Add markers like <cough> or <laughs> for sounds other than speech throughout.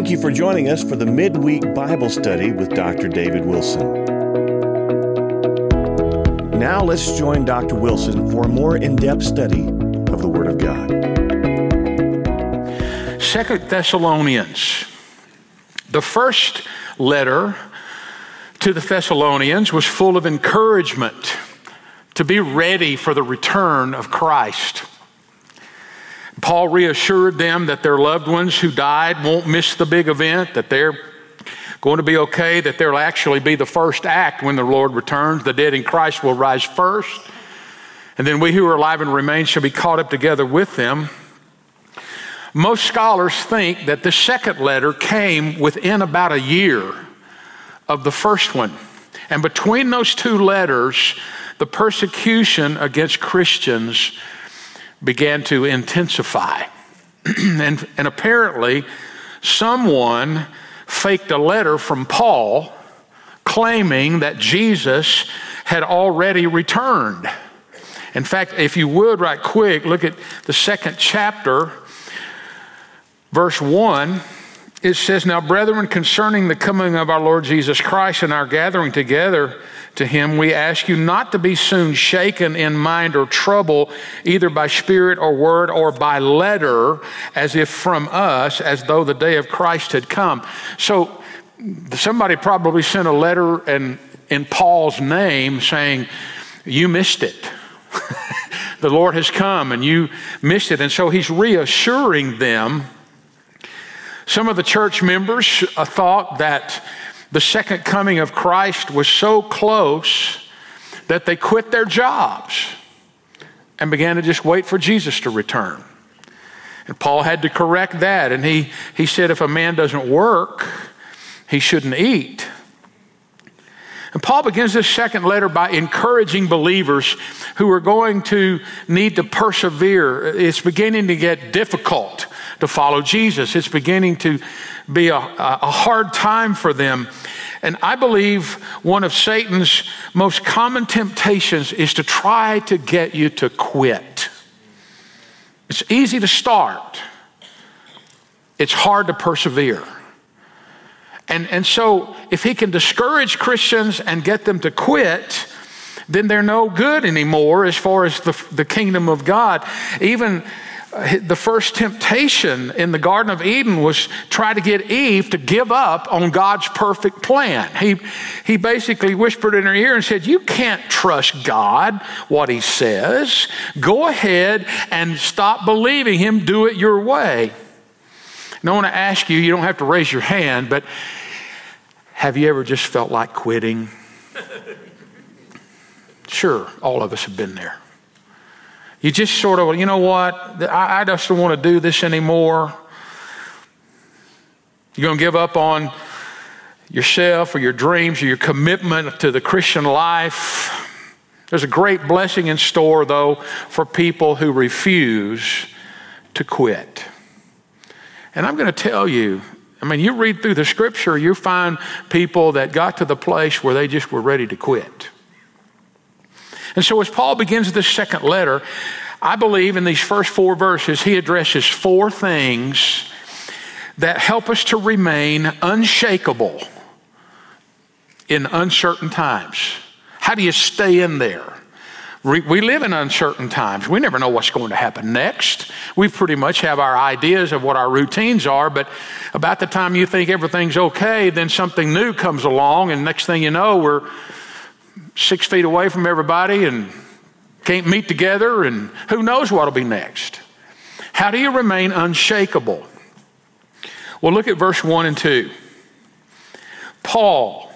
Thank you for joining us for the midweek Bible study with Dr. David Wilson. Now let's join Dr. Wilson for a more in depth study of the Word of God. Second Thessalonians. The first letter to the Thessalonians was full of encouragement to be ready for the return of Christ. Paul reassured them that their loved ones who died won't miss the big event, that they're going to be okay, that there'll actually be the first act when the Lord returns. The dead in Christ will rise first, and then we who are alive and remain shall be caught up together with them. Most scholars think that the second letter came within about a year of the first one. And between those two letters, the persecution against Christians began to intensify. <clears throat> and, and apparently, someone faked a letter from Paul claiming that Jesus had already returned. In fact, if you would, right quick, look at the second chapter, verse 1 it says, Now, brethren, concerning the coming of our Lord Jesus Christ and our gathering together to him, we ask you not to be soon shaken in mind or trouble, either by spirit or word or by letter, as if from us, as though the day of Christ had come. So, somebody probably sent a letter and in Paul's name saying, You missed it. <laughs> the Lord has come and you missed it. And so he's reassuring them some of the church members uh, thought that the second coming of Christ was so close that they quit their jobs and began to just wait for Jesus to return. And Paul had to correct that. And he, he said, if a man doesn't work, he shouldn't eat. And Paul begins this second letter by encouraging believers who are going to need to persevere. It's beginning to get difficult to follow Jesus. It's beginning to be a, a hard time for them. And I believe one of Satan's most common temptations is to try to get you to quit. It's easy to start, it's hard to persevere. And, and so, if he can discourage Christians and get them to quit, then they're no good anymore as far as the, the kingdom of God. Even the first temptation in the Garden of Eden was try to get Eve to give up on God's perfect plan. He, he basically whispered in her ear and said, You can't trust God, what He says. Go ahead and stop believing Him, do it your way. And I want to ask you, you don't have to raise your hand, but have you ever just felt like quitting? <laughs> Sure, all of us have been there. You just sort of, you know what? I, I just don't want to do this anymore. You're going to give up on yourself or your dreams or your commitment to the Christian life. There's a great blessing in store, though, for people who refuse to quit. And I'm going to tell you, I mean, you read through the scripture, you find people that got to the place where they just were ready to quit. And so, as Paul begins this second letter, I believe in these first four verses, he addresses four things that help us to remain unshakable in uncertain times. How do you stay in there? We live in uncertain times. We never know what's going to happen next. We pretty much have our ideas of what our routines are, but about the time you think everything's okay, then something new comes along, and next thing you know, we're six feet away from everybody and can't meet together, and who knows what'll be next. How do you remain unshakable? Well, look at verse 1 and 2. Paul,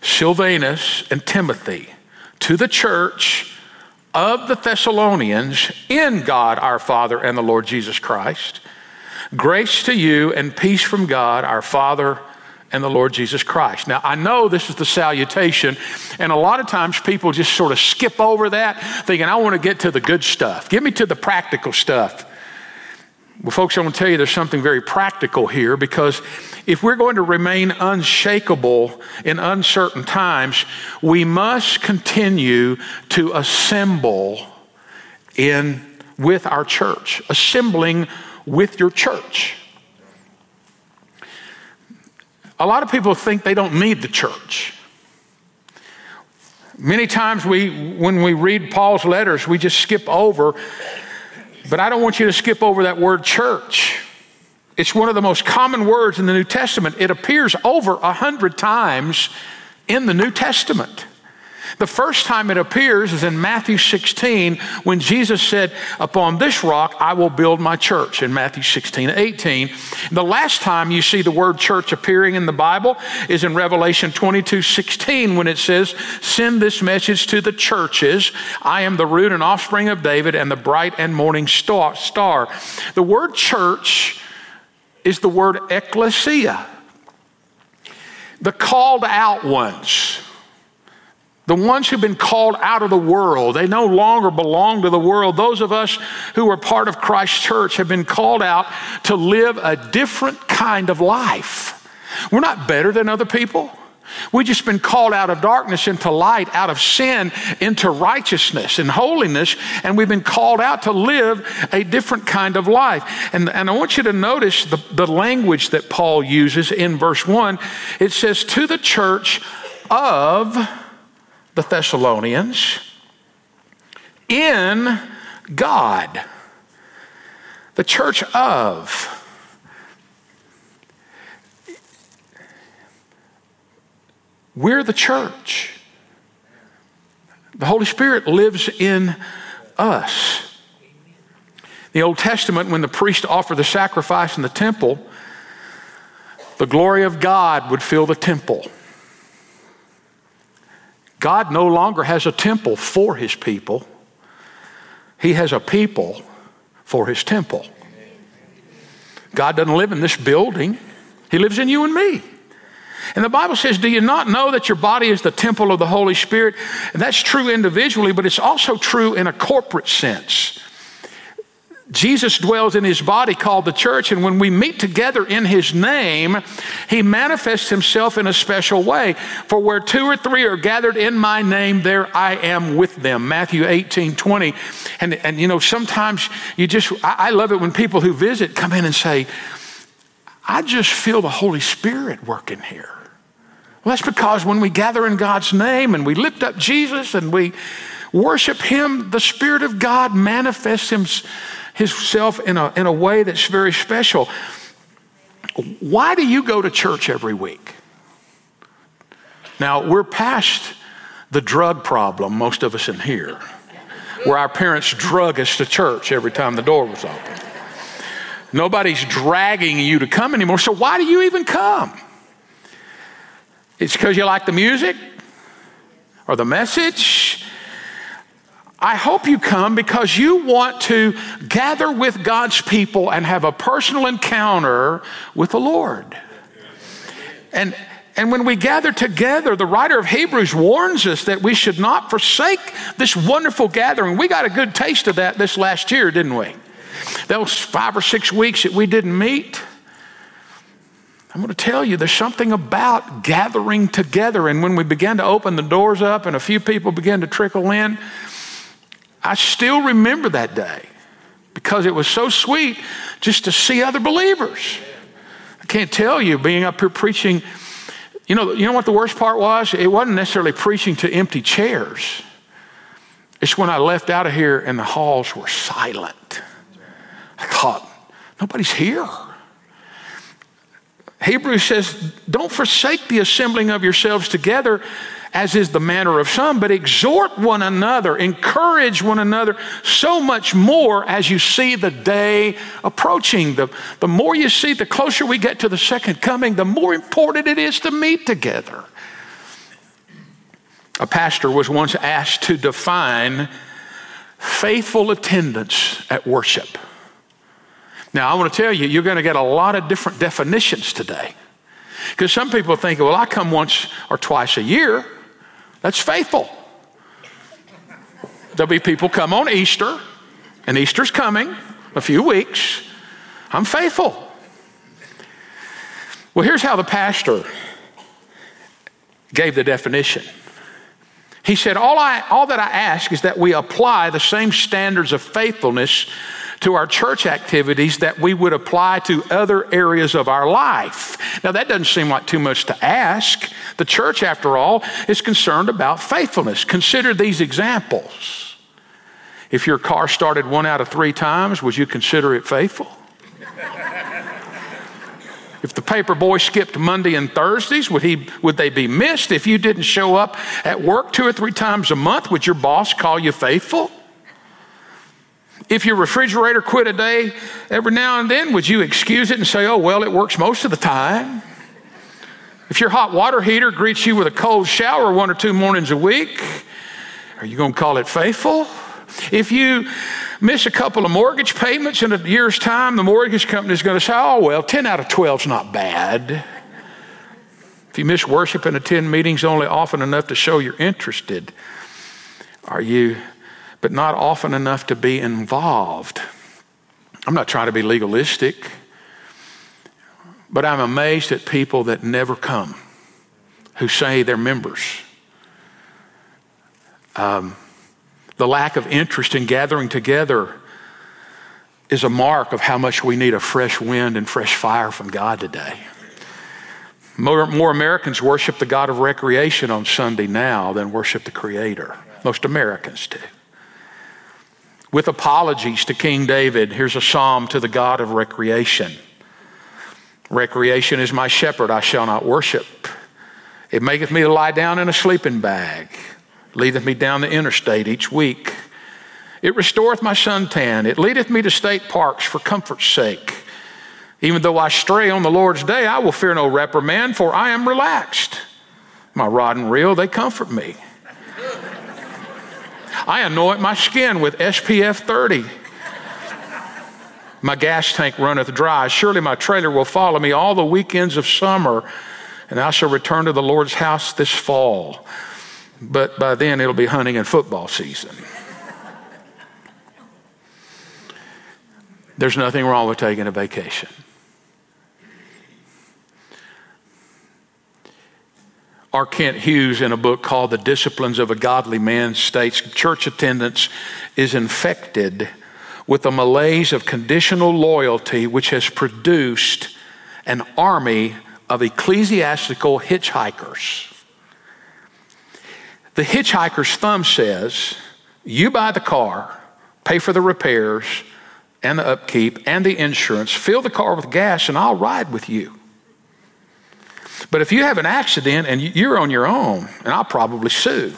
Silvanus, and Timothy to the church of the Thessalonians in God our Father and the Lord Jesus Christ. Grace to you and peace from God our Father and the Lord Jesus Christ. Now, I know this is the salutation, and a lot of times people just sort of skip over that, thinking, I want to get to the good stuff. Get me to the practical stuff. Well, folks, I want to tell you there's something very practical here because if we're going to remain unshakable in uncertain times, we must continue to assemble in with our church, assembling with your church. A lot of people think they don't need the church. Many times we, when we read Paul's letters, we just skip over, but I don't want you to skip over that word church. It's one of the most common words in the New Testament. It appears over a hundred times in the New Testament. The first time it appears is in Matthew 16 when Jesus said, Upon this rock I will build my church in Matthew 16 18. The last time you see the word church appearing in the Bible is in Revelation 22 16 when it says, Send this message to the churches. I am the root and offspring of David and the bright and morning star. The word church is the word ecclesia, the called out ones. The ones who've been called out of the world, they no longer belong to the world. Those of us who are part of Christ's church have been called out to live a different kind of life. We're not better than other people. We've just been called out of darkness into light, out of sin into righteousness and holiness, and we've been called out to live a different kind of life. And, and I want you to notice the, the language that Paul uses in verse 1. It says, To the church of the Thessalonians in God. The church of. We're the church. The Holy Spirit lives in us. The Old Testament, when the priest offered the sacrifice in the temple, the glory of God would fill the temple. God no longer has a temple for his people, he has a people for his temple. God doesn't live in this building, he lives in you and me. And the Bible says, Do you not know that your body is the temple of the Holy Spirit? And that's true individually, but it's also true in a corporate sense. Jesus dwells in his body called the church, and when we meet together in his name, he manifests himself in a special way. For where two or three are gathered in my name, there I am with them. Matthew 18, 20. And, and you know, sometimes you just, I, I love it when people who visit come in and say, I just feel the Holy Spirit working here. Well, that's because when we gather in God's name and we lift up Jesus and we worship him, the Spirit of God manifests himself himself in a, in a way that's very special. Why do you go to church every week? Now, we're past the drug problem, most of us in here, where our parents drug us to church every time the door was open. Nobody's dragging you to come anymore, so why do you even come? It's because you like the music or the message I hope you come because you want to gather with God's people and have a personal encounter with the Lord. And, and when we gather together, the writer of Hebrews warns us that we should not forsake this wonderful gathering. We got a good taste of that this last year, didn't we? Those five or six weeks that we didn't meet. I'm going to tell you, there's something about gathering together. And when we began to open the doors up and a few people began to trickle in, I still remember that day because it was so sweet just to see other believers. I can't tell you being up here preaching. You know, you know what the worst part was? It wasn't necessarily preaching to empty chairs. It's when I left out of here and the halls were silent. I thought, nobody's here. Hebrews says, don't forsake the assembling of yourselves together as is the manner of some, but exhort one another, encourage one another so much more as you see the day approaching. The, the more you see, the closer we get to the second coming, the more important it is to meet together. A pastor was once asked to define faithful attendance at worship. Now, I want to tell you, you're going to get a lot of different definitions today. Because some people think, well, I come once or twice a year. That's faithful. There'll be people come on Easter, and Easter's coming, a few weeks. I'm faithful. Well, here's how the pastor gave the definition. He said, all, I, all that I ask is that we apply the same standards of faithfulness to our church activities that we would apply to other areas of our life. Now, that doesn't seem like too much to ask. The church, after all, is concerned about faithfulness. Consider these examples. If your car started one out of three times, would you consider it faithful? <laughs> If the paper boy skipped Monday and Thursdays, would, he, would they be missed? If you didn't show up at work two or three times a month, would your boss call you faithful? If your refrigerator quit a day every now and then, would you excuse it and say, oh, well, it works most of the time? If your hot water heater greets you with a cold shower one or two mornings a week, are you going to call it faithful? If you miss a couple of mortgage payments in a year's time, the mortgage company is going to say, oh, well, 10 out of 12 is not bad. If you miss worship and attend meetings only often enough to show you're interested, are you, but not often enough to be involved? I'm not trying to be legalistic, but I'm amazed at people that never come who say they're members. Um, the lack of interest in gathering together is a mark of how much we need a fresh wind and fresh fire from God today. More, more, Americans worship the God of recreation on Sunday now than worship the Creator. Most Americans do. With apologies to King David, here's a psalm to the God of recreation Recreation is my shepherd, I shall not worship. It maketh me to lie down in a sleeping bag leadeth me down the interstate each week. It restoreth my suntan. It leadeth me to state parks for comfort's sake. Even though I stray on the Lord's day, I will fear no reprimand, for I am relaxed. My rod and reel, they comfort me. I anoint my skin with SPF 30. My gas tank runneth dry. Surely my trailer will follow me all the weekends of summer, and I shall return to the Lord's house this fall but by then it'll be hunting and football season. There's nothing wrong with taking a vacation. R. Kent Hughes, in a book called The Disciplines of a Godly Man, states church attendance is infected with a malaise of conditional loyalty which has produced an army of ecclesiastical hitchhikers. The hitchhiker's thumb says, You buy the car, pay for the repairs and the upkeep and the insurance, fill the car with gas, and I'll ride with you. But if you have an accident and you're on your own, and I'll probably sue.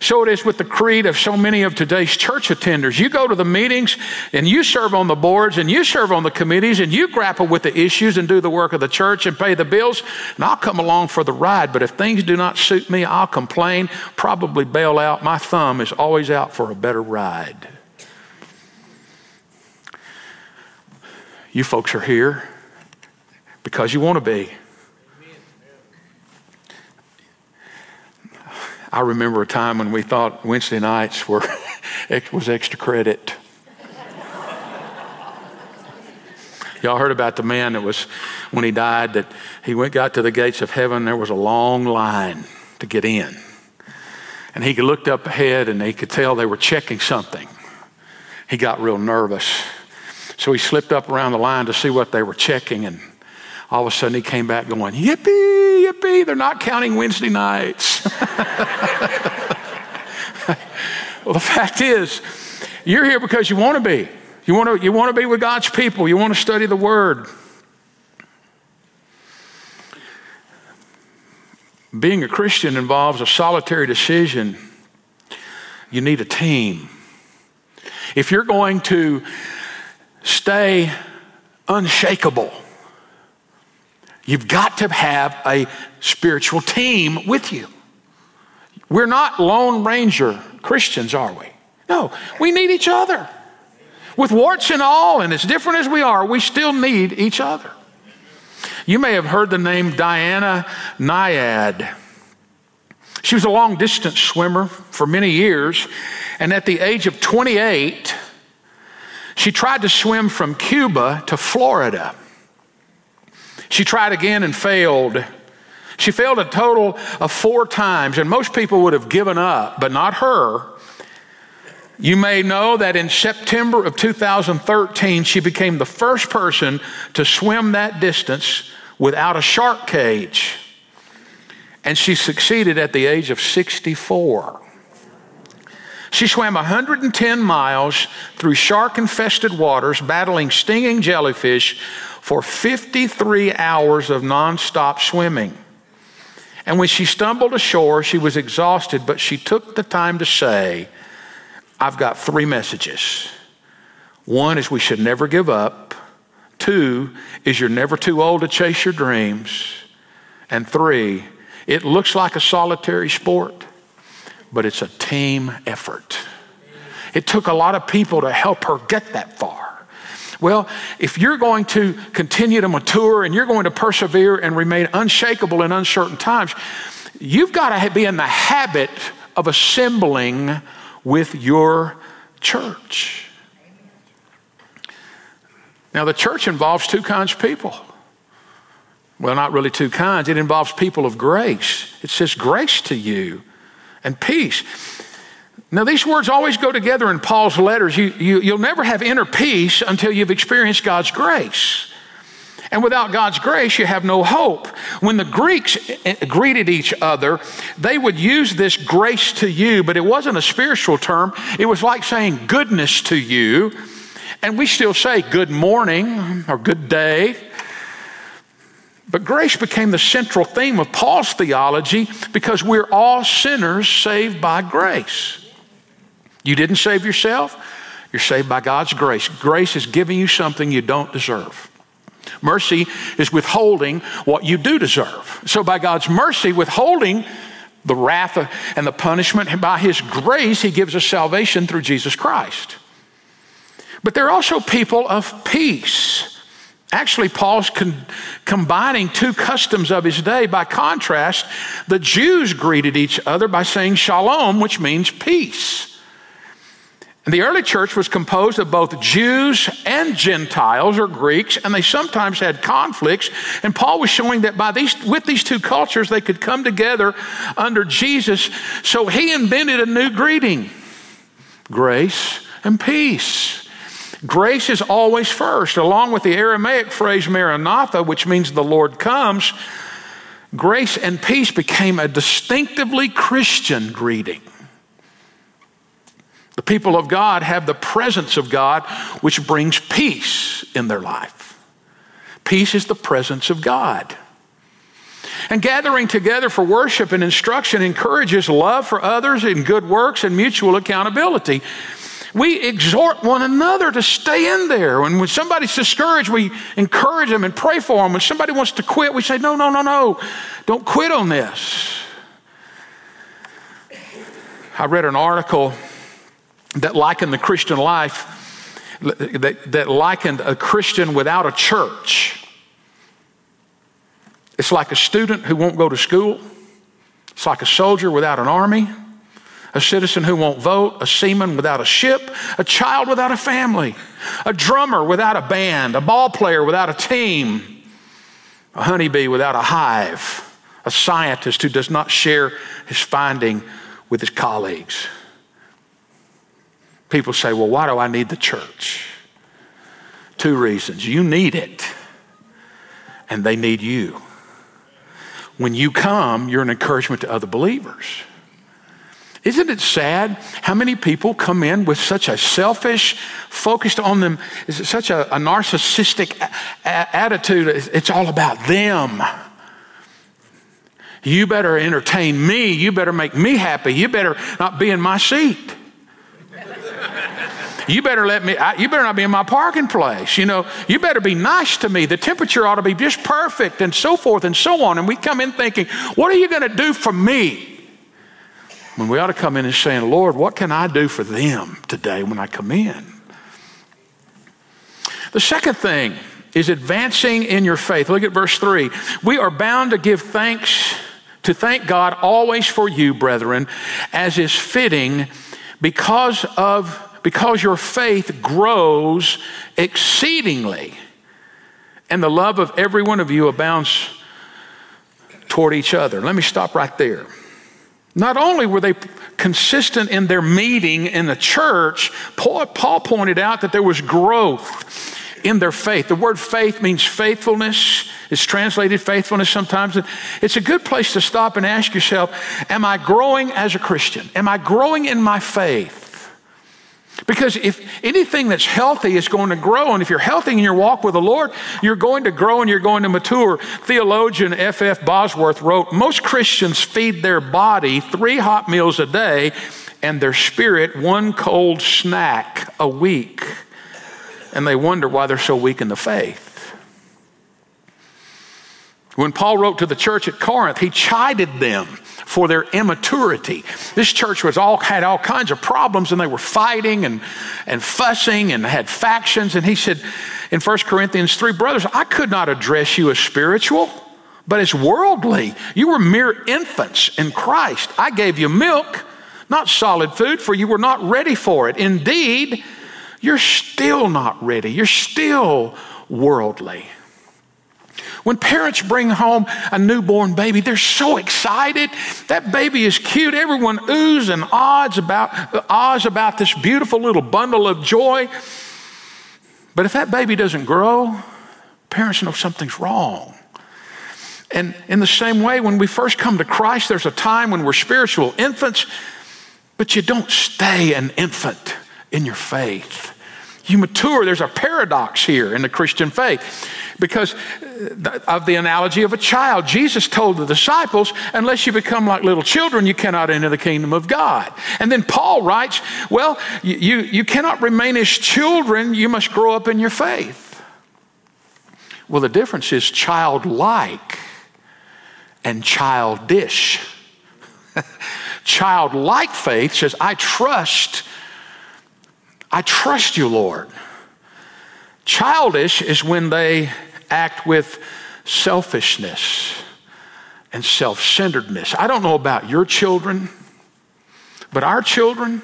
So it is with the creed of so many of today's church attenders. You go to the meetings and you serve on the boards and you serve on the committees and you grapple with the issues and do the work of the church and pay the bills, and I'll come along for the ride. But if things do not suit me, I'll complain, probably bail out. My thumb is always out for a better ride. You folks are here because you want to be. I remember a time when we thought Wednesday nights were <laughs> was extra credit. Y'all heard about the man that was when he died that he went got to the gates of heaven. There was a long line to get in, and he looked up ahead and he could tell they were checking something. He got real nervous, so he slipped up around the line to see what they were checking and all of a sudden he came back going, Yippee, yippee, they're not counting Wednesday nights. <laughs> well, the fact is, you're here because you want to be. You want to, you want to be with God's people, you want to study the Word. Being a Christian involves a solitary decision. You need a team. If you're going to stay unshakable, You've got to have a spiritual team with you. We're not Lone Ranger Christians, are we? No, we need each other. With warts and all, and as different as we are, we still need each other. You may have heard the name Diana Nyad. She was a long distance swimmer for many years, and at the age of 28, she tried to swim from Cuba to Florida. She tried again and failed. She failed a total of four times, and most people would have given up, but not her. You may know that in September of 2013, she became the first person to swim that distance without a shark cage. And she succeeded at the age of 64. She swam 110 miles through shark infested waters, battling stinging jellyfish for 53 hours of nonstop swimming. And when she stumbled ashore, she was exhausted, but she took the time to say, I've got three messages. One is we should never give up. Two is you're never too old to chase your dreams. And three, it looks like a solitary sport, but it's a team effort. It took a lot of people to help her get that far. Well, if you're going to continue to mature and you're going to persevere and remain unshakable in uncertain times, you've got to be in the habit of assembling with your church. Now, the church involves two kinds of people. Well, not really two kinds. It involves people of grace. It says grace to you and peace. Now, these words always go together in Paul's letters. You, you, you'll never have inner peace until you've experienced God's grace. And without God's grace, you have no hope. When the Greeks eh, greeted each other, they would use this grace to you, but it wasn't a spiritual term. It was like saying goodness to you. And we still say good morning or good day. But grace became the central theme of Paul's theology because we're all sinners saved by grace. You didn't save yourself, you're saved by God's grace. Grace is giving you something you don't deserve. Mercy is withholding what you do deserve. So, by God's mercy, withholding the wrath and the punishment, and by His grace, He gives us salvation through Jesus Christ. But there are also people of peace. Actually, Paul's con- combining two customs of his day. By contrast, the Jews greeted each other by saying shalom, which means peace. And the early church was composed of both Jews and Gentiles or Greeks, and they sometimes had conflicts. And Paul was showing that by these, with these two cultures, they could come together under Jesus. So he invented a new greeting grace and peace. Grace is always first, along with the Aramaic phrase Maranatha, which means the Lord comes. Grace and peace became a distinctively Christian greeting. The people of God have the presence of God, which brings peace in their life. Peace is the presence of God. And gathering together for worship and instruction encourages love for others in good works and mutual accountability. We exhort one another to stay in there. And when somebody's discouraged, we encourage them and pray for them. When somebody wants to quit, we say, No, no, no, no, don't quit on this. I read an article that likened the Christian life, that, that likened a Christian without a church. It's like a student who won't go to school. It's like a soldier without an army, a citizen who won't vote, a seaman without a ship, a child without a family, a drummer without a band, a ball player without a team, a honeybee without a hive, a scientist who does not share his finding with his colleagues. People say, well, why do I need the church? Two reasons. You need it, and they need you. When you come, you're an encouragement to other believers. Isn't it sad how many people come in with such a selfish, focused on them, is such a, a narcissistic a- attitude? It's all about them. You better entertain me. You better make me happy. You better not be in my seat. You better let me, I, you better not be in my parking place. You know, you better be nice to me. The temperature ought to be just perfect and so forth and so on. And we come in thinking, what are you going to do for me? When we ought to come in and saying, Lord, what can I do for them today when I come in? The second thing is advancing in your faith. Look at verse 3. We are bound to give thanks, to thank God always for you, brethren, as is fitting because of because your faith grows exceedingly, and the love of every one of you abounds toward each other. Let me stop right there. Not only were they consistent in their meeting in the church, Paul, pointed out that there was growth in their faith. The word faith means faithfulness. It's translated faithfulness sometimes. It's a good place to stop and ask yourself Am I growing as a Christian? Am I growing in my faith? Because if anything that's healthy is going to grow, and if you're healthy in your walk with the Lord, you're going to grow and you're going to mature. Theologian F.F. F. Bosworth wrote Most Christians feed their body three hot meals a day and their spirit one cold snack a week. And they wonder why they're so weak in the faith. When Paul wrote to the church at Corinth, he chided them for their immaturity. This church was all had all kinds of problems and they were fighting and, and fussing and had factions. And he said in 1 Corinthians 3, brothers, I could not address you as spiritual, but as worldly. You were mere infants in Christ. I gave you milk, not solid food, for you were not ready for it. Indeed, you're still not ready. You're still worldly. When parents bring home a newborn baby, they're so excited. That baby is cute. Everyone oohs and ahs about, ahs about this beautiful little bundle of joy. But if that baby doesn't grow, parents know something's wrong. And in the same way, when we first come to Christ, there's a time when we're spiritual infants, but you don't stay an infant in your faith. You mature. There's a paradox here in the Christian faith because uh, of the analogy of a child. Jesus told the disciples, unless you become like little children, you cannot enter the kingdom of God. And then Paul writes, well, you, you cannot remain as children, you must grow up in your faith. Well, the difference is childlike and childish. <laughs> childlike faith says, I trust, I trust you, Lord. Childish is when they act with selfishness and self centeredness. I don't know about your children, but our children,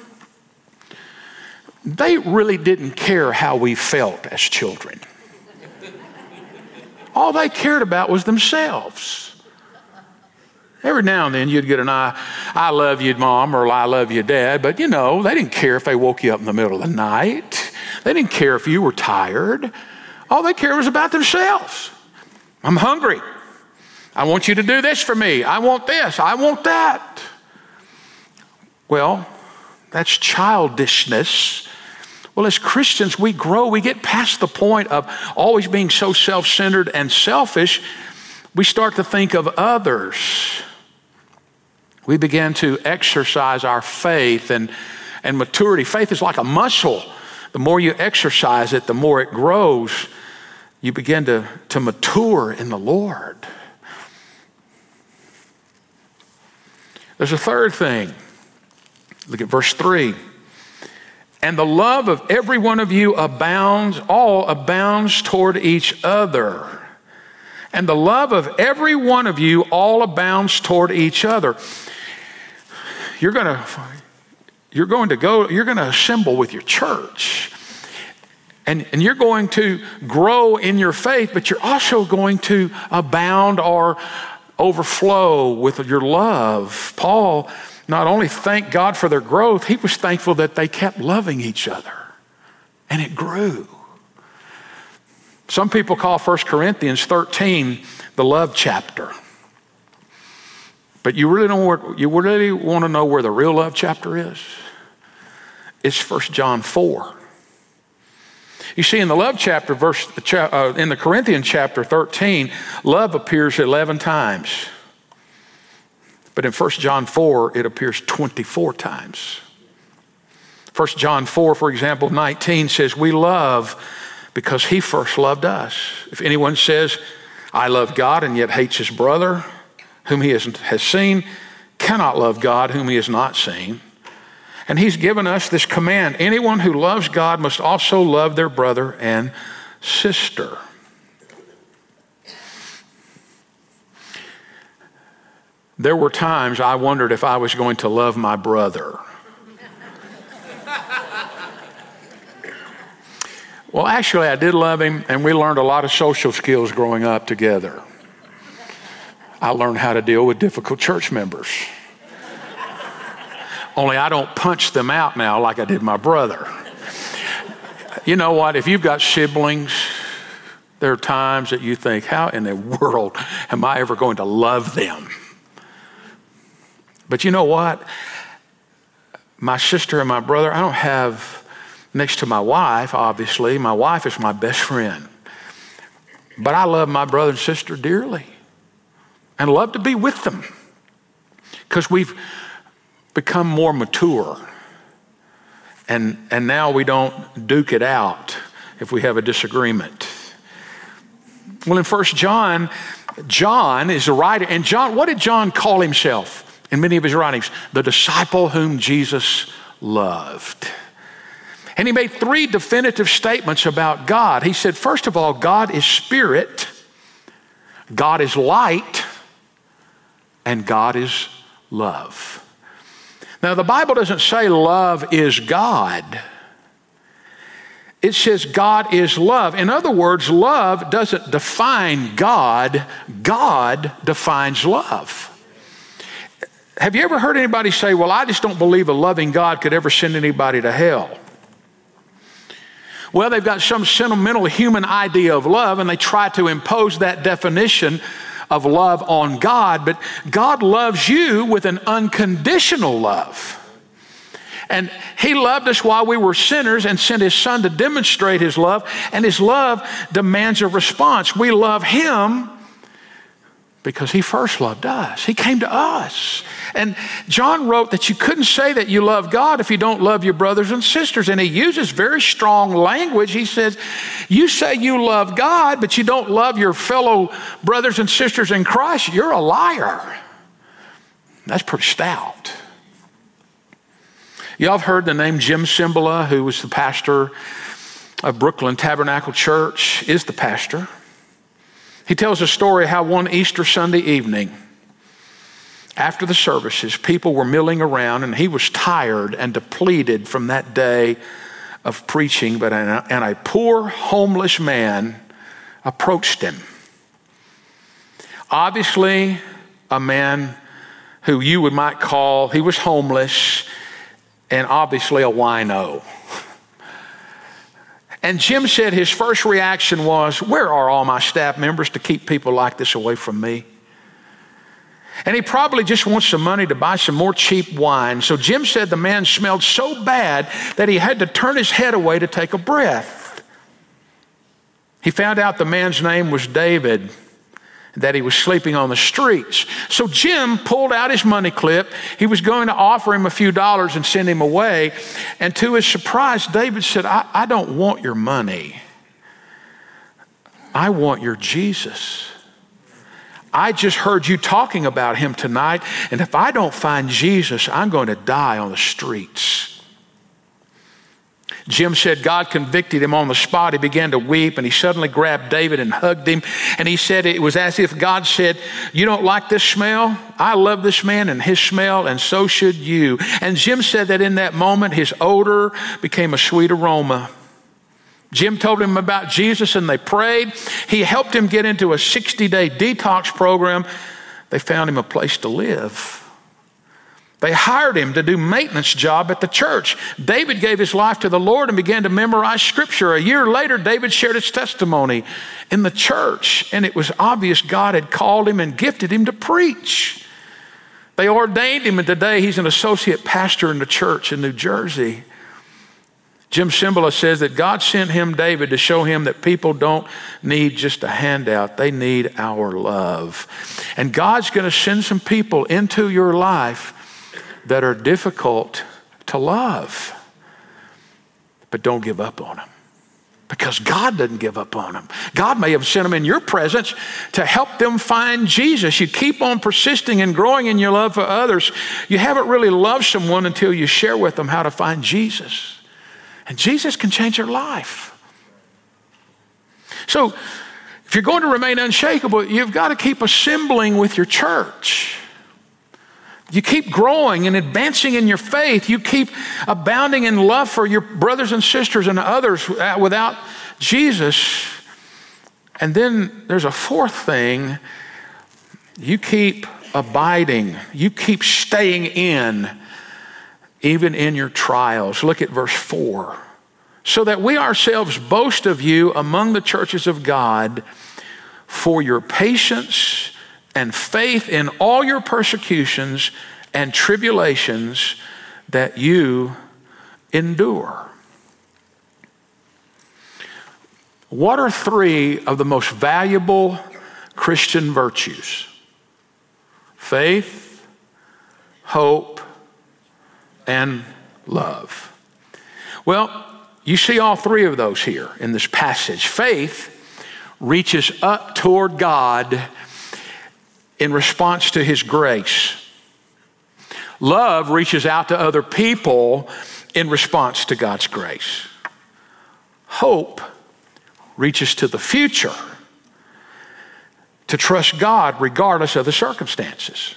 they really didn't care how we felt as children. All they cared about was themselves. Every now and then you'd get an I, I love you, mom, or I love you, dad, but you know, they didn't care if they woke you up in the middle of the night. They didn't care if you were tired. All they cared was about themselves. I'm hungry. I want you to do this for me. I want this. I want that. Well, that's childishness. Well, as Christians, we grow. We get past the point of always being so self centered and selfish. We start to think of others. We begin to exercise our faith and, and maturity. Faith is like a muscle. The more you exercise it, the more it grows. You begin to, to mature in the Lord. There's a third thing. Look at verse 3. And the love of every one of you abounds, all abounds toward each other. And the love of every one of you all abounds toward each other. You're going to you're going to go, you're going to assemble with your church. And, and you're going to grow in your faith, but you're also going to abound or overflow with your love. Paul not only thanked God for their growth, he was thankful that they kept loving each other and it grew. Some people call 1 Corinthians 13 the love chapter. But you really don't you really want to know where the real love chapter is? It's 1 John 4. You see, in the love chapter, verse uh, in the Corinthian chapter 13, love appears 11 times. But in 1 John 4, it appears 24 times. 1 John 4, for example, 19 says, We love because he first loved us. If anyone says, I love God and yet hates his brother, whom he has, seen cannot love God whom he has not seen. And he's given us this command anyone who loves God must also love their brother and sister. There were times I wondered if I was going to love my brother. well, actually, I did love him, and we learned a lot of social skills growing up together. I learned how to deal with difficult church members. only I don't punch them out now like I did my brother. You know what? If you've got siblings, there are times that you think, how in the world am I ever going to love them? But you know what? My sister and my brother, I don't have next to my wife, obviously. My wife is my best friend. But I love my brother and sister dearly and love to be with them because we've become more mature. And, and now we don't duke it out if we have a disagreement. Well, in First John, John is a writer. And John, what did John call himself in many of his writings? The disciple whom Jesus loved. And he made three definitive statements about God. He said, first of all, God is spirit, God is light, and God is love. Now, the Bible doesn't say love is God. It says God is love. In other words, love doesn't define God, God defines love. Have you ever heard anybody say, Well, I just don't believe a loving God could ever send anybody to hell? Well, they've got some sentimental human idea of love and they try to impose that definition of love on God, but God loves you with an unconditional love. And He loved us while we were sinners and sent His Son to demonstrate His love, and His love demands a response. We love Him because he first loved us. He came to us. And John wrote that you couldn't say that you love God if you don't love your brothers and sisters. And he uses very strong language. He says, You say you love God, but you don't love your fellow brothers and sisters in Christ. You're a liar. That's pretty stout. Y'all have heard the name Jim Cymbala, who was the pastor of Brooklyn Tabernacle Church, is the pastor. He tells a story how one Easter Sunday evening, after the services, people were milling around and he was tired and depleted from that day of preaching. But and a poor homeless man approached him. Obviously, a man who you would might call he was homeless and obviously a wino. <laughs> And Jim said his first reaction was, Where are all my staff members to keep people like this away from me? And he probably just wants some money to buy some more cheap wine. So Jim said the man smelled so bad that he had to turn his head away to take a breath. He found out the man's name was David that he was sleeping on the streets. So Jim pulled out his money clip. He was going to offer him a few dollars and send him away. And to his surprise, David said, I, I don't want your money. I want your Jesus. I just heard you talking about him tonight, and if I don't find Jesus, I'm going to die on the streets. Jim said God convicted him on the spot. He began to weep and he suddenly grabbed David and hugged him. And he said it was as if God said, You don't like this smell? I love this man and his smell, and so should you. And Jim said that in that moment, his odor became a sweet aroma. Jim told him about Jesus and they prayed. He helped him get into a 60 day detox program. They found him a place to live. They hired him to do maintenance job at the church. David gave his life to the Lord and began to memorize scripture. A year later, David shared his testimony in the church, and it was obvious God had called him and gifted him to preach. They ordained him, and today he's an associate pastor in the church in New Jersey. Jim Cymbala says that God sent him, David, to show him that people don't need just a handout, they need our love. And God's going to send some people into your life that are difficult to love. But don't give up on them because God doesn't give up on them. God may have sent them in your presence to help them find Jesus. You keep on persisting and growing in your love for others. You haven't really loved someone until you share with them how to find Jesus. And Jesus can change their life. So, if you're going to remain unshakable, you've got to keep assembling with your church. You keep growing and advancing in your faith. You keep abounding in love for your brothers and sisters and others without Jesus. And then there's a fourth thing you keep abiding, you keep staying in even in your trials. Look at verse 4. So that we ourselves boast of you among the churches of God for your patience and faith in all your persecutions and tribulations that you endure. What are three of the most valuable Christian virtues? Faith, hope, and love. Well, you see all three of those here in this passage. Faith reaches up toward God in response to His grace. Love reaches out to other people in response to God's grace. Hope reaches to the future to trust God regardless of the circumstances.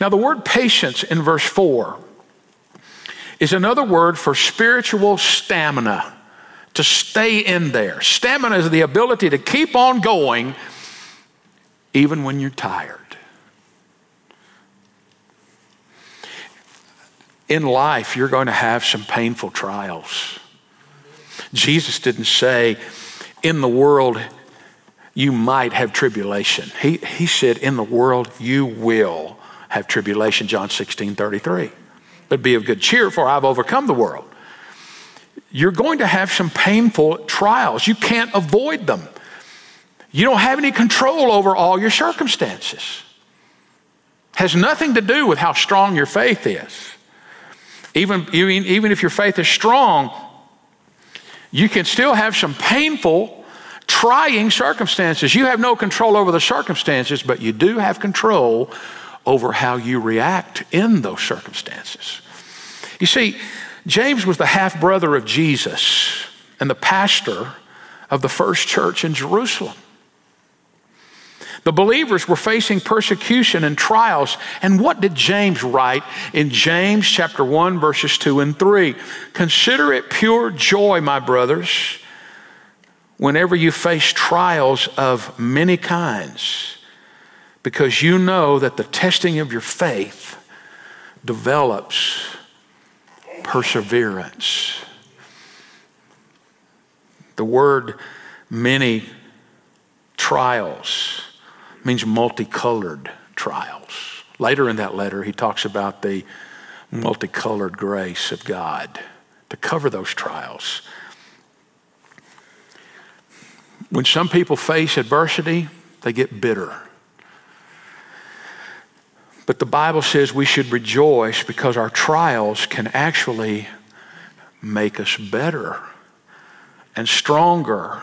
Now, the word patience in verse 4 is another word for spiritual stamina, to stay in there. Stamina is the ability to keep on going even when you're tired. In life, you're going to have some painful trials. Jesus didn't say, in the world, you might have tribulation. He, he said, in the world, you will have tribulation, John 16 33. But be of good cheer, for I've overcome the world. You're going to have some painful trials. You can't avoid them. You don't have any control over all your circumstances. Has nothing to do with how strong your faith is. Even, even, even if your faith is strong, you can still have some painful, trying circumstances. You have no control over the circumstances, but you do have control over how you react in those circumstances. You see, James was the half brother of Jesus and the pastor of the first church in Jerusalem. The believers were facing persecution and trials. And what did James write in James chapter 1 verses 2 and 3? Consider it pure joy, my brothers, whenever you face trials of many kinds, because you know that the testing of your faith develops perseverance. The word many trials means multicolored trials. Later in that letter, he talks about the multicolored grace of God to cover those trials. When some people face adversity, they get bitter. But the Bible says we should rejoice because our trials can actually make us better and stronger.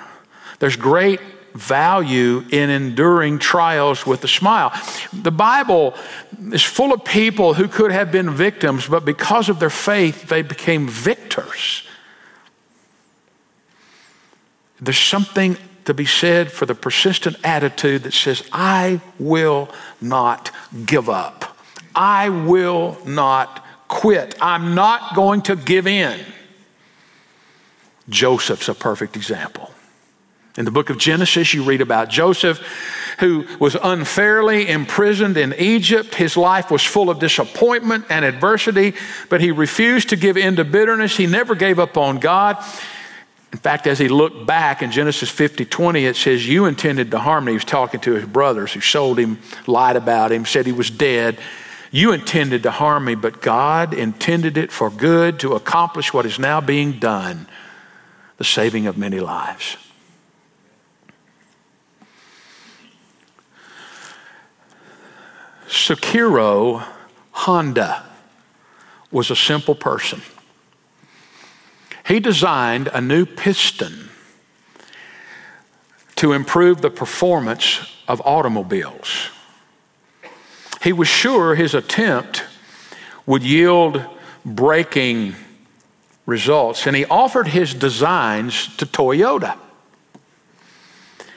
There's great value in enduring trials with a smile. The Bible is full of people who could have been victims, but because of their faith, they became victors. There's something to be said for the persistent attitude that says, I will not give up. I will not quit. I'm not going to give in. Joseph's a perfect example. In the book of Genesis, you read about Joseph, who was unfairly imprisoned in Egypt. His life was full of disappointment and adversity, but he refused to give in to bitterness. He never gave up on God. In fact, as he looked back in Genesis 50 20, it says, You intended to harm me. He was talking to his brothers who sold him, lied about him, said he was dead. You intended to harm me, but God intended it for good to accomplish what is now being done the saving of many lives. Soichiro Honda was a simple person. He designed a new piston to improve the performance of automobiles. He was sure his attempt would yield breaking results, and he offered his designs to Toyota.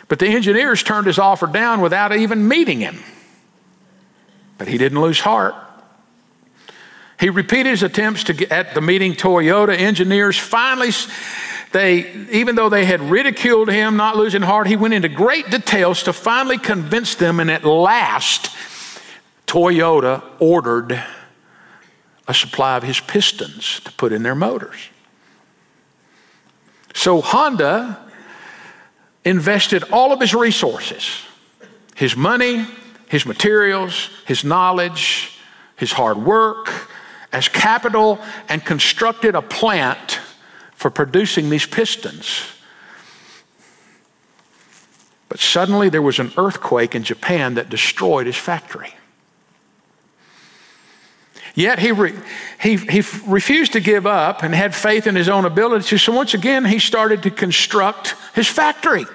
But the engineers turned his offer down without even meeting him. But he didn't lose heart. He repeated his attempts to get at the meeting Toyota engineers. Finally, they, even though they had ridiculed him, not losing heart, he went into great details to finally convince them. And at last, Toyota ordered a supply of his pistons to put in their motors. So Honda invested all of his resources his money, his materials, his knowledge, his hard work as capital and constructed a plant for producing these pistons. But suddenly there was an earthquake in Japan that destroyed his factory. Yet he, re, he, he refused to give up and had faith in his own ability. So once again, he started to construct his factory.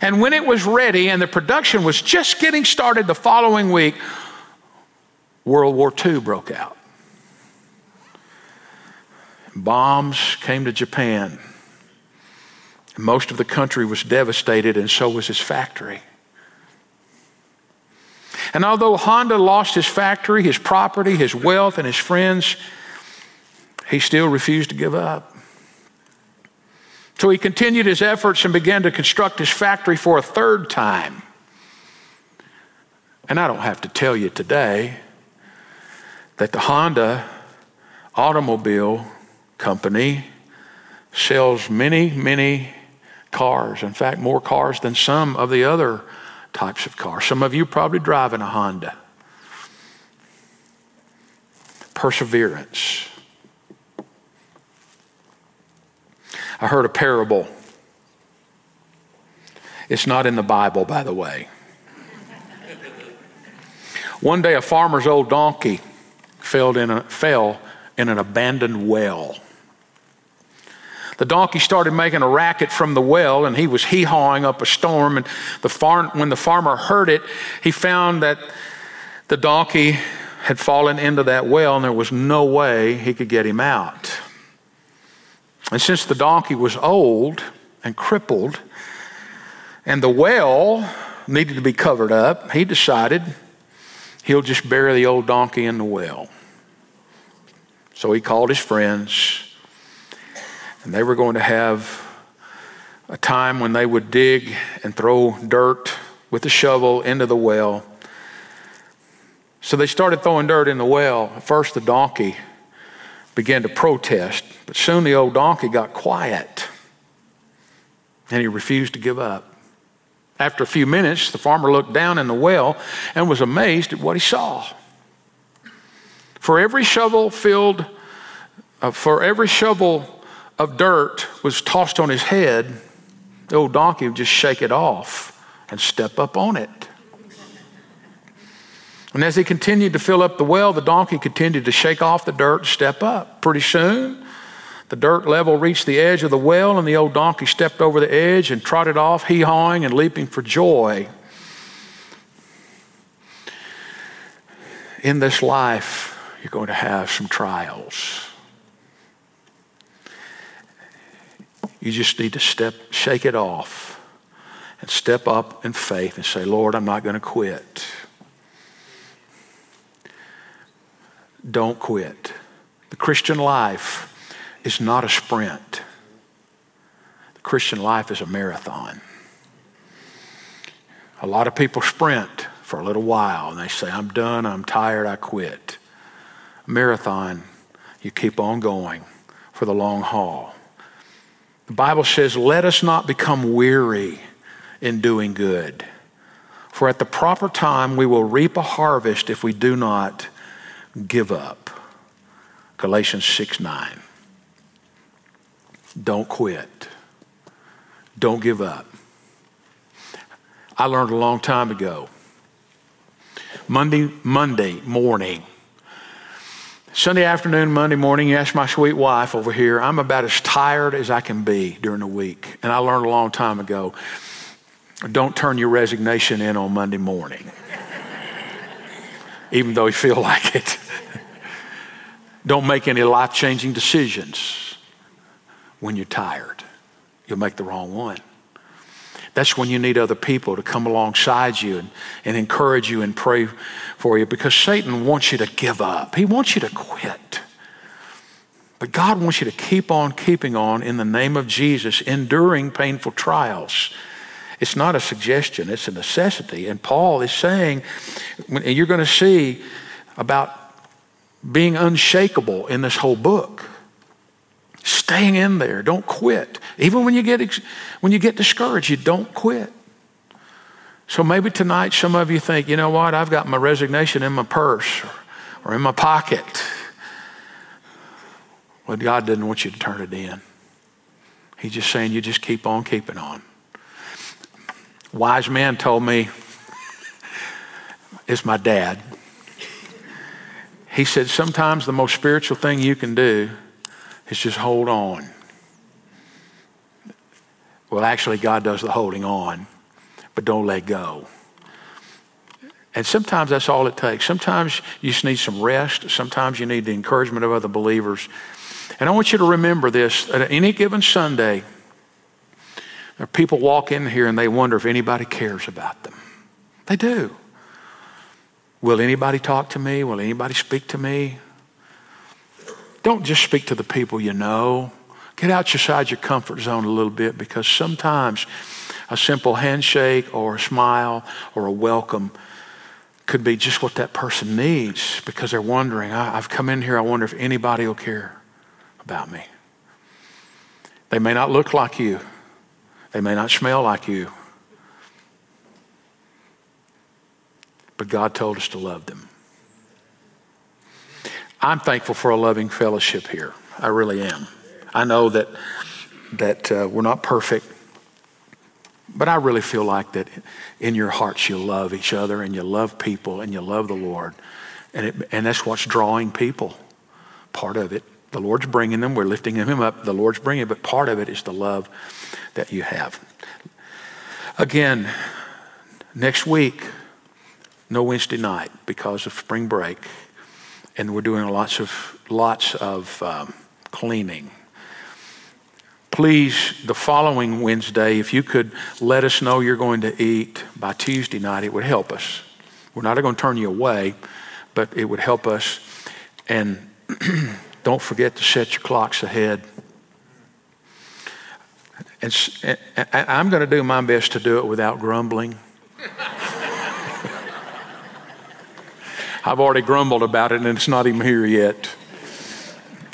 And when it was ready and the production was just getting started the following week, World War II broke out. Bombs came to Japan. Most of the country was devastated, and so was his factory. And although Honda lost his factory, his property, his wealth, and his friends, he still refused to give up. So he continued his efforts and began to construct his factory for a third time. And I don't have to tell you today that the Honda automobile company sells many, many cars. In fact, more cars than some of the other types of cars. Some of you probably driving a Honda. Perseverance. I heard a parable. It's not in the Bible, by the way. One day, a farmer's old donkey fell in, a, fell in an abandoned well. The donkey started making a racket from the well, and he was hee hawing up a storm. And the farm, when the farmer heard it, he found that the donkey had fallen into that well, and there was no way he could get him out. And since the donkey was old and crippled, and the well needed to be covered up, he decided he'll just bury the old donkey in the well. So he called his friends and they were going to have a time when they would dig and throw dirt with a shovel into the well. So they started throwing dirt in the well. At first, the donkey began to protest, but soon the old donkey got quiet and he refused to give up. After a few minutes, the farmer looked down in the well and was amazed at what he saw. For every shovel filled, uh, for every shovel of dirt was tossed on his head, the old donkey would just shake it off and step up on it. And as he continued to fill up the well, the donkey continued to shake off the dirt and step up. Pretty soon, the dirt level reached the edge of the well, and the old donkey stepped over the edge and trotted off, hee hawing and leaping for joy. In this life, you're going to have some trials. You just need to step, shake it off and step up in faith and say, Lord, I'm not going to quit. Don't quit. The Christian life is not a sprint. The Christian life is a marathon. A lot of people sprint for a little while and they say, I'm done, I'm tired, I quit. Marathon, you keep on going for the long haul. The Bible says, Let us not become weary in doing good. For at the proper time we will reap a harvest if we do not give up. Galatians 6 9. Don't quit. Don't give up. I learned a long time ago. Monday, Monday morning, Sunday afternoon, Monday morning, you ask my sweet wife over here, I'm about as tired as I can be during the week. And I learned a long time ago don't turn your resignation in on Monday morning, even though you feel <laughs> like it. don't make any life changing decisions when you're tired, you'll make the wrong one. That's when you need other people to come alongside you and, and encourage you and pray for you because Satan wants you to give up. He wants you to quit. But God wants you to keep on keeping on in the name of Jesus, enduring painful trials. It's not a suggestion, it's a necessity. And Paul is saying, and you're going to see about being unshakable in this whole book. Staying in there, don't quit. Even when you get when you get discouraged, you don't quit. So maybe tonight some of you think, you know what, I've got my resignation in my purse or, or in my pocket. Well, God doesn't want you to turn it in. He's just saying you just keep on keeping on. Wise man told me, it's my dad. He said, sometimes the most spiritual thing you can do is just hold on. Well, actually, God does the holding on, but don't let go. And sometimes that's all it takes. Sometimes you just need some rest. Sometimes you need the encouragement of other believers. And I want you to remember this at any given Sunday, people walk in here and they wonder if anybody cares about them. They do. Will anybody talk to me? Will anybody speak to me? Don't just speak to the people you know. Get outside your comfort zone a little bit because sometimes a simple handshake or a smile or a welcome could be just what that person needs because they're wondering, I've come in here, I wonder if anybody will care about me. They may not look like you, they may not smell like you, but God told us to love them. I'm thankful for a loving fellowship here. I really am. I know that that uh, we're not perfect, but I really feel like that in your hearts you love each other and you love people and you love the Lord, and it, and that's what's drawing people. Part of it, the Lord's bringing them. We're lifting Him up. The Lord's bringing, but part of it is the love that you have. Again, next week, no Wednesday night because of spring break, and we're doing lots of lots of um, cleaning. Please, the following Wednesday, if you could let us know you're going to eat by Tuesday night, it would help us. We're not going to turn you away, but it would help us. And <clears throat> don't forget to set your clocks ahead. And, I'm going to do my best to do it without grumbling. <laughs> I've already grumbled about it, and it's not even here yet.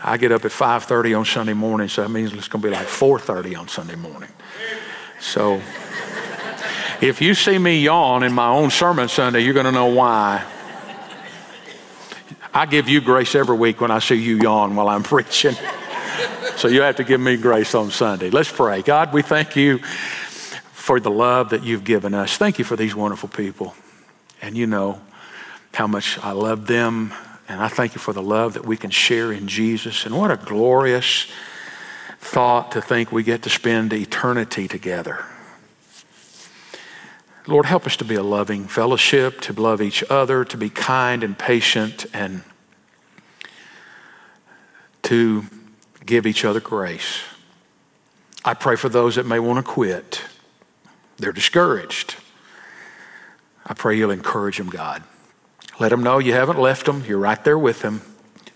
I get up at 5:30 on Sunday morning, so that means it's going to be like 4:30 on Sunday morning. So, if you see me yawn in my own sermon Sunday, you're going to know why. I give you grace every week when I see you yawn while I'm <laughs> preaching. So you have to give me grace on Sunday. Let's pray. God, we thank you for the love that you've given us. Thank you for these wonderful people. And you know how much I love them. And I thank you for the love that we can share in Jesus. And what a glorious thought to think we get to spend eternity together. Lord, help us to be a loving fellowship, to love each other, to be kind and patient, and to give each other grace. I pray for those that may want to quit. They're discouraged. I pray you'll encourage them, God. Let them know you haven't left them. You're right there with them.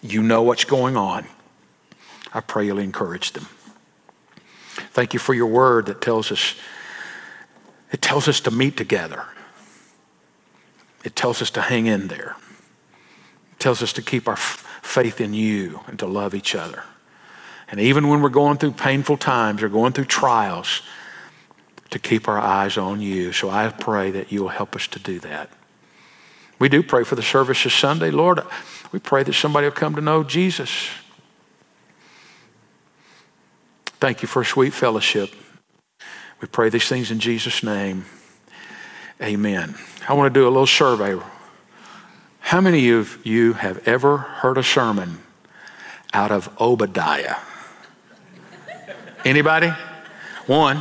You know what's going on. I pray you'll encourage them. Thank you for your word that tells us it tells us to meet together. It tells us to hang in there. It tells us to keep our f- faith in you and to love each other. And even when we're going through painful times or going through trials, to keep our eyes on you. So I pray that you'll help us to do that. We do pray for the service this Sunday. Lord, we pray that somebody will come to know Jesus. Thank you for a sweet fellowship. We pray these things in Jesus' name. Amen. I want to do a little survey. How many of you have ever heard a sermon out of Obadiah? Anybody? One.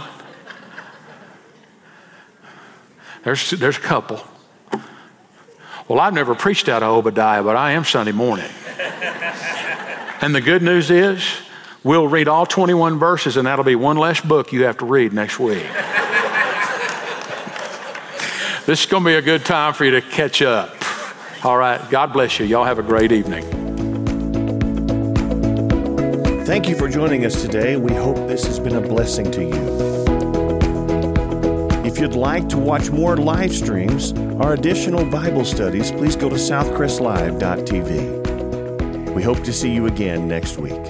There's, there's a couple. Well, I've never preached out of Obadiah, but I am Sunday morning. and the good news is, we'll read all 21 verses, and that'll be one less book you have to read next week. this is going to be a good time for you to catch up. All right. God bless you. Y'all have a great evening. Thank you for joining us today. We hope this has been a blessing to you. If you'd like to watch more live streams or additional Bible studies, please go to southcrestlive.tv. We hope to see you again next week.